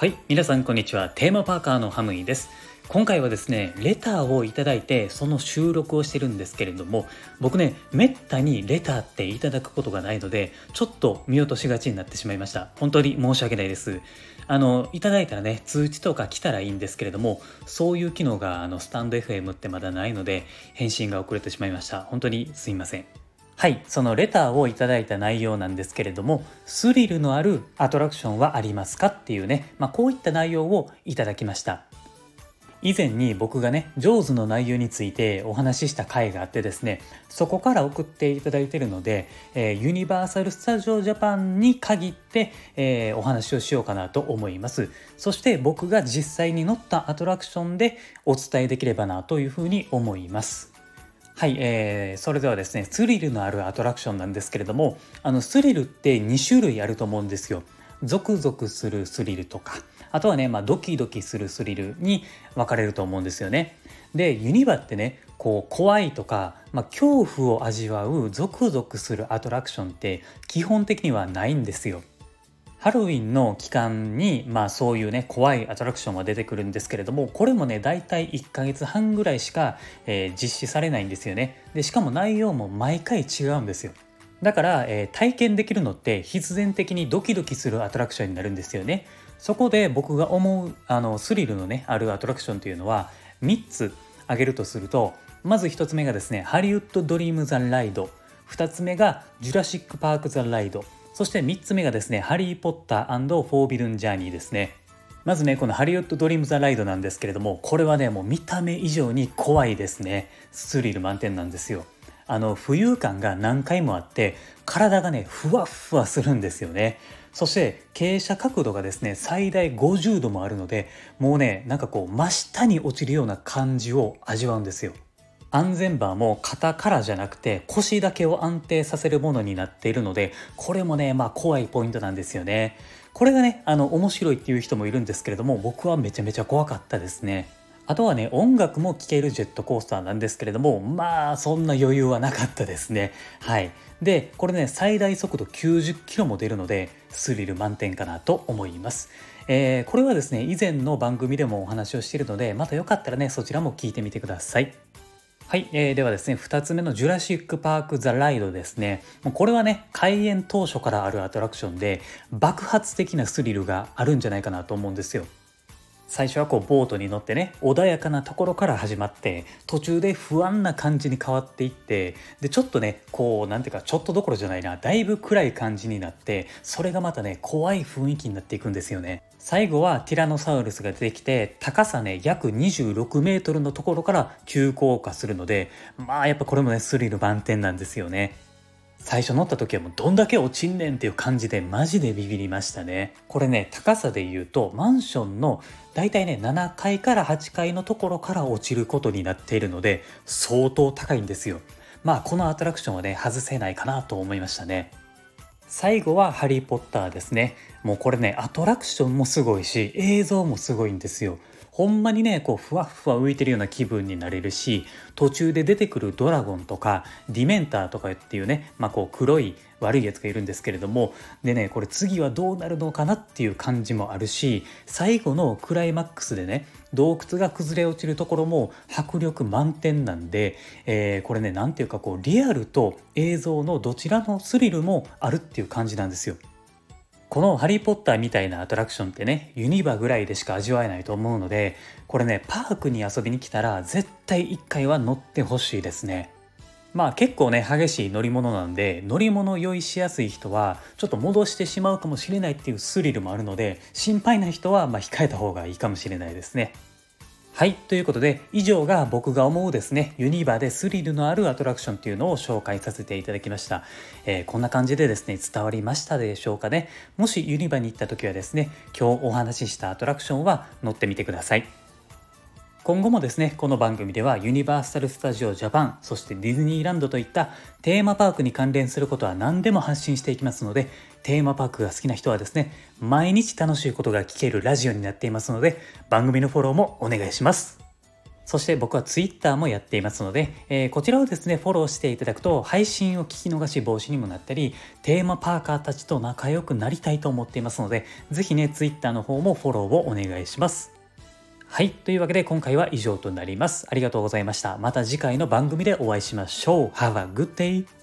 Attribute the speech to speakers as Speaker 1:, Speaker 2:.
Speaker 1: はい皆さんこんにちは。テーマパーカーのハムイです。今回はですねレターをいただいてその収録をしてるんですけれども僕ねめったにレターっていただくことがないのでちょっと見落としがちになってしまいました。本当に申し訳ないです。あのいただいたらね通知とか来たらいいんですけれどもそういう機能があのスタンド FM ってまだないので返信が遅れてしまいました。本当にすいません。はい、そのレターをいただいた内容なんですけれども、スリルのあるアトラクションはありますかっていうね、まあ、こういった内容をいただきました。以前に僕がね、上手の内容についてお話しした回があってですね、そこから送っていただいてるので、えー、ユニバーサル・スタジオ・ジャパンに限って、えー、お話をしようかなと思います。そして僕が実際に乗ったアトラクションでお伝えできればなというふうに思います。はい、えー、それではですねスリルのあるアトラクションなんですけれどもあのスリルって2種類あると思うんですよ。ゾクゾクするスリルとかあとはね、まあ、ドキドキするスリルに分かれると思うんですよね。でユニバってねこう怖いとか、まあ、恐怖を味わうゾクゾクするアトラクションって基本的にはないんですよ。ハロウィンの期間に、まあそういうね、怖いアトラクションが出てくるんですけれども、これもね、大体1ヶ月半ぐらいしか、えー、実施されないんですよね。で、しかも内容も毎回違うんですよ。だから、えー、体験できるのって必然的にドキドキするアトラクションになるんですよね。そこで僕が思うあのスリルのねあるアトラクションというのは3つ挙げるとするとまず1つ目がですねハリウッド・ドリーム・ザ・ライド2つ目がジュラシック・パーク・ザ・ライドそして3つ目がですね、ハリー・ポッターフォービルン・ジャーニーですね。まずね、このハリウッド・ドリーム・ザ・ライドなんですけれども、これはね、もう見た目以上に怖いですね。スリル満点なんですよ。あの、浮遊感が何回もあって、体がね、ふわふわするんですよね。そして傾斜角度がですね最大50度もあるのでもうねなんかこう真下に落ちるような感じを味わうんですよ。安全バーも肩からじゃなくて腰だけを安定させるものになっているのでこれもねまあ怖いポイントなんですよね。これがねあの面白いっていう人もいるんですけれども僕はめちゃめちゃ怖かったですね。あとはね音楽も聴けるジェットコースターなんですけれどもまあそんな余裕はなかったですね。はい。でこれね最大速度90キロも出るのでスリル満点かなと思います。えー、これはですね以前の番組でもお話をしているのでまたよかったらねそちらも聞いてみてください。はい、えー、ではですね、2つ目のジュラシック・パーク・ザ・ライドですね。もうこれはね、開園当初からあるアトラクションで、爆発的なスリルがあるんじゃないかなと思うんですよ。最初はこうボートに乗ってね穏やかなところから始まって途中で不安な感じに変わっていってでちょっとねこう何ていうかちょっとどころじゃないなだいぶ暗い感じになってそれがまたね怖い雰囲気になっていくんですよね最後はティラノサウルスが出てきて高さね約26メートルのところから急降下するのでまあやっぱこれもねスリル満点なんですよね。最初乗った時はもうどんだけ落ちんねんっていう感じでマジでビビりましたね。これね高さで言うとマンションのだいたいね7階から8階のところから落ちることになっているので相当高いんですよ。まあこのアトラクションはね外せないかなと思いましたね。最後はハリー・ポッターですね。もうこれねアトラクションもすごいし映像もすごいんですよ。ほんまにねこうふわふわ浮いてるような気分になれるし途中で出てくるドラゴンとかディメンターとかっていうね、まあ、こう黒い悪いやつがいるんですけれどもでねこれ次はどうなるのかなっていう感じもあるし最後のクライマックスでね洞窟が崩れ落ちるところも迫力満点なんで、えー、これね何ていうかこうリアルと映像のどちらのスリルもあるっていう感じなんですよ。このハリー・ポッターみたいなアトラクションってね、ユニバぐらいでしか味わえないと思うので、これね、パークに遊びに来たら絶対1回は乗ってほしいですね。まあ結構ね、激しい乗り物なんで、乗り物用意しやすい人は、ちょっと戻してしまうかもしれないっていうスリルもあるので、心配な人はま控えた方がいいかもしれないですね。はい。ということで、以上が僕が思うですね、ユニバでスリルのあるアトラクションというのを紹介させていただきました。えー、こんな感じでですね、伝わりましたでしょうかね。もしユニバに行った時はですね、今日お話ししたアトラクションは乗ってみてください。今後もですねこの番組ではユニバーサル・スタジオ・ジャパンそしてディズニーランドといったテーマパークに関連することは何でも発信していきますのでテーマパークが好きな人はですね毎日楽しいことが聞けるラジオになっていますので番組のフォローもお願いしますそして僕は Twitter もやっていますので、えー、こちらをですね、フォローしていただくと、配信を聞き逃し防止にもなったり、テーマパーカーたちと仲良くなりたいと思っていますので、ぜひね、Twitter の方もフォローをお願いします。はい。というわけで今回は以上となります。ありがとうございました。また次回の番組でお会いしましょう。Have a good day!